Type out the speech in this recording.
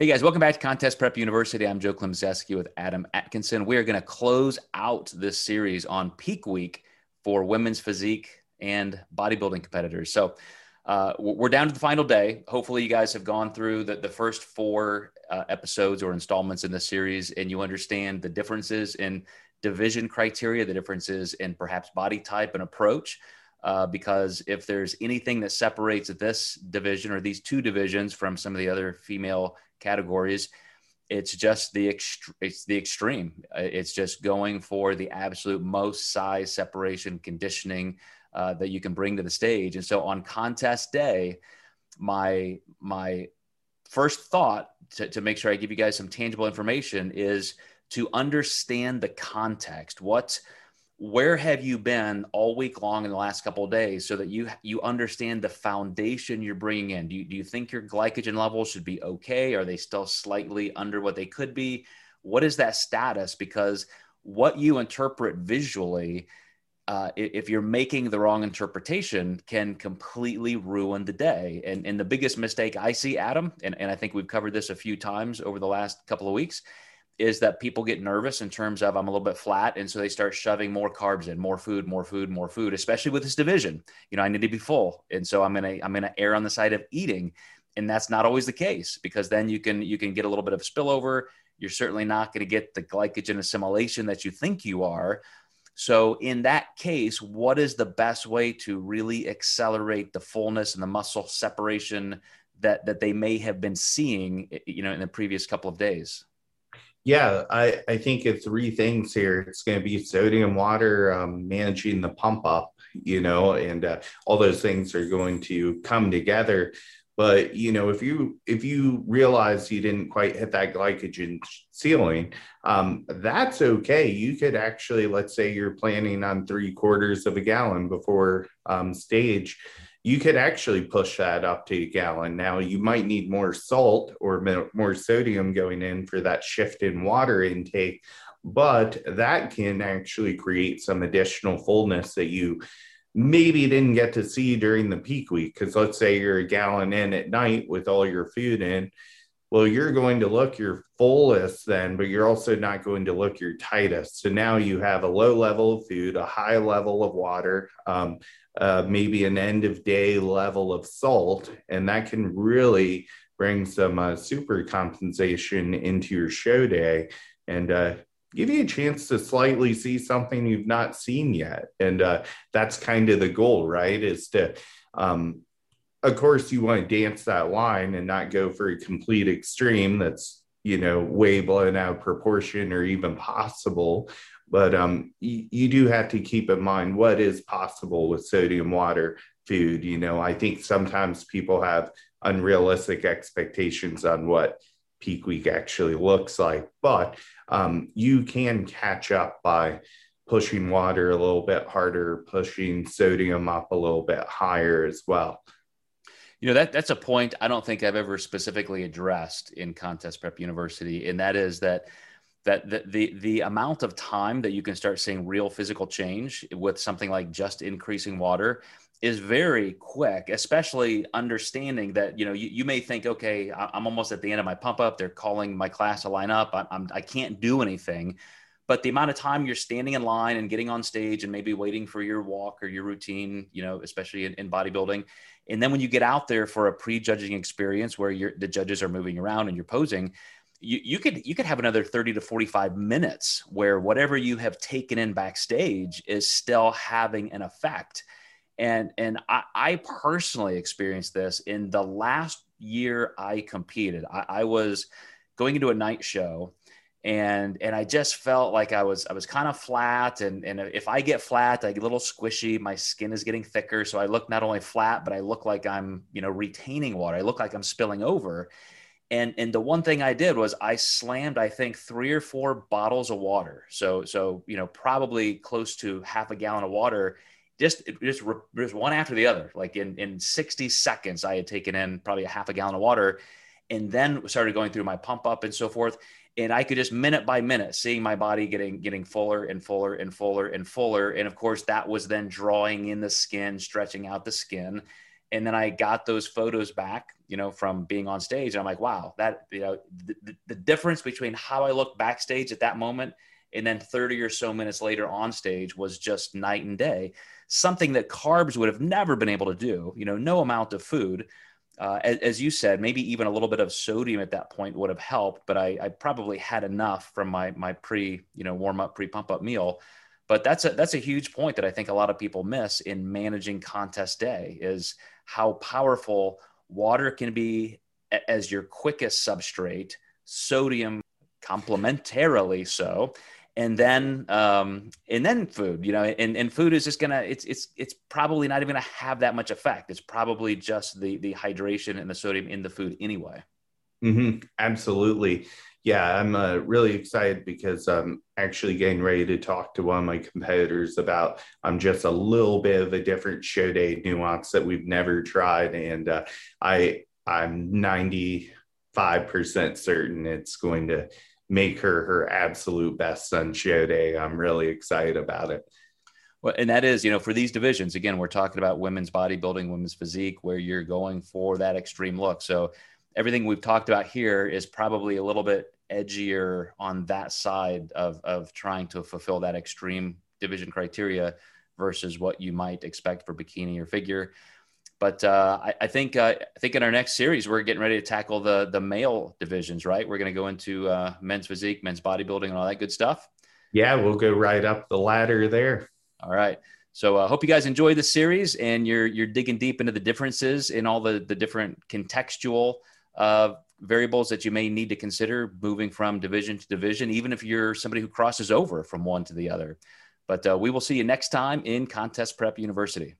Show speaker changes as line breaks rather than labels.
Hey guys, welcome back to Contest Prep University. I'm Joe Klemczewski with Adam Atkinson. We are going to close out this series on peak week for women's physique and bodybuilding competitors. So uh, we're down to the final day. Hopefully, you guys have gone through the, the first four uh, episodes or installments in the series and you understand the differences in division criteria, the differences in perhaps body type and approach. Uh, because if there's anything that separates this division or these two divisions from some of the other female categories. It's just the ext- it's the extreme. Uh, it's just going for the absolute most size separation conditioning uh, that you can bring to the stage. And so on contest day, my my first thought to, to make sure I give you guys some tangible information is to understand the context. What where have you been all week long in the last couple of days so that you you understand the foundation you're bringing in? Do you, do you think your glycogen levels should be okay? Are they still slightly under what they could be? What is that status? Because what you interpret visually uh, if you're making the wrong interpretation can completely ruin the day. And, and the biggest mistake i see adam and, and i think we've covered this a few times over the last couple of weeks is that people get nervous in terms of I'm a little bit flat. And so they start shoving more carbs in, more food, more food, more food, especially with this division. You know, I need to be full. And so I'm gonna I'm gonna err on the side of eating. And that's not always the case because then you can you can get a little bit of spillover. You're certainly not going to get the glycogen assimilation that you think you are. So in that case, what is the best way to really accelerate the fullness and the muscle separation that that they may have been seeing, you know, in the previous couple of days?
Yeah, I, I think it's three things here. It's going to be sodium, water, um, managing the pump up, you know, and uh, all those things are going to come together. But you know, if you if you realize you didn't quite hit that glycogen ceiling, um, that's okay. You could actually, let's say, you're planning on three quarters of a gallon before um, stage you could actually push that up to a gallon. Now, you might need more salt or more sodium going in for that shift in water intake, but that can actually create some additional fullness that you maybe didn't get to see during the peak week. Because let's say you're a gallon in at night with all your food in. Well, you're going to look your fullest then, but you're also not going to look your tightest. So now you have a low level of food, a high level of water, um, uh, maybe an end of day level of salt, and that can really bring some uh, super compensation into your show day and uh, give you a chance to slightly see something you've not seen yet. And uh, that's kind of the goal, right? Is to, um, of course, you want to dance that line and not go for a complete extreme that's you know way blown out proportion or even possible but um, you, you do have to keep in mind what is possible with sodium water food. You know, I think sometimes people have unrealistic expectations on what peak week actually looks like, but um, you can catch up by pushing water a little bit harder, pushing sodium up a little bit higher as well.
You know that that's a point I don't think I've ever specifically addressed in Contest Prep University, and that is that that the, the the amount of time that you can start seeing real physical change with something like just increasing water is very quick especially understanding that you know you, you may think okay i'm almost at the end of my pump up they're calling my class to line up I'm, I'm, i can't do anything but the amount of time you're standing in line and getting on stage and maybe waiting for your walk or your routine you know especially in, in bodybuilding and then when you get out there for a pre-judging experience where you're the judges are moving around and you're posing you, you could you could have another 30 to 45 minutes where whatever you have taken in backstage is still having an effect and and I, I personally experienced this in the last year I competed. I, I, was going into a night show and and I just felt like I was I was kind of flat and and if I get flat I get a little squishy my skin is getting thicker so I look not only flat but I look like I'm you know retaining water I look like I'm spilling over and and the one thing I did was I slammed I think three or four bottles of water. So so you know probably close to half a gallon of water. Just just just one after the other. Like in in 60 seconds, I had taken in probably a half a gallon of water, and then started going through my pump up and so forth. And I could just minute by minute seeing my body getting getting fuller and fuller and fuller and fuller. And of course, that was then drawing in the skin, stretching out the skin and then I got those photos back, you know, from being on stage. And I'm like, wow, that, you know, the, the difference between how I look backstage at that moment and then 30 or so minutes later on stage was just night and day. Something that carbs would have never been able to do, you know, no amount of food. Uh, as, as, you said, maybe even a little bit of sodium at that point would have helped, but I, I probably had enough from my, my pre, you know, warm up, pre pump up meal. But that's a that's a huge point that I think a lot of people miss in managing contest day is how powerful water can be as your quickest substrate, sodium complementarily so, and then um, and then food. You know, and, and food is just gonna it's it's it's probably not even gonna have that much effect. It's probably just the the hydration and the sodium in the food anyway.
Mm-hmm. Absolutely yeah, I'm uh, really excited because I'm actually getting ready to talk to one of my competitors about I'm um, just a little bit of a different show day nuance that we've never tried, and uh, I I'm 95 percent certain it's going to make her her absolute best on show day. I'm really excited about it.
Well, and that is, you know, for these divisions, again, we're talking about women's bodybuilding, women's physique, where you're going for that extreme look. So everything we've talked about here is probably a little bit edgier on that side of, of trying to fulfill that extreme division criteria versus what you might expect for bikini or figure. But uh, I, I, think uh, I think in our next series we're getting ready to tackle the the male divisions, right? We're going to go into uh, men's physique, men's bodybuilding, and all that good stuff.
Yeah, we'll go right up the ladder there.
All right. So I uh, hope you guys enjoy the series and you're you're digging deep into the differences in all the the different contextual uh, variables that you may need to consider moving from division to division, even if you're somebody who crosses over from one to the other. But uh, we will see you next time in Contest Prep University.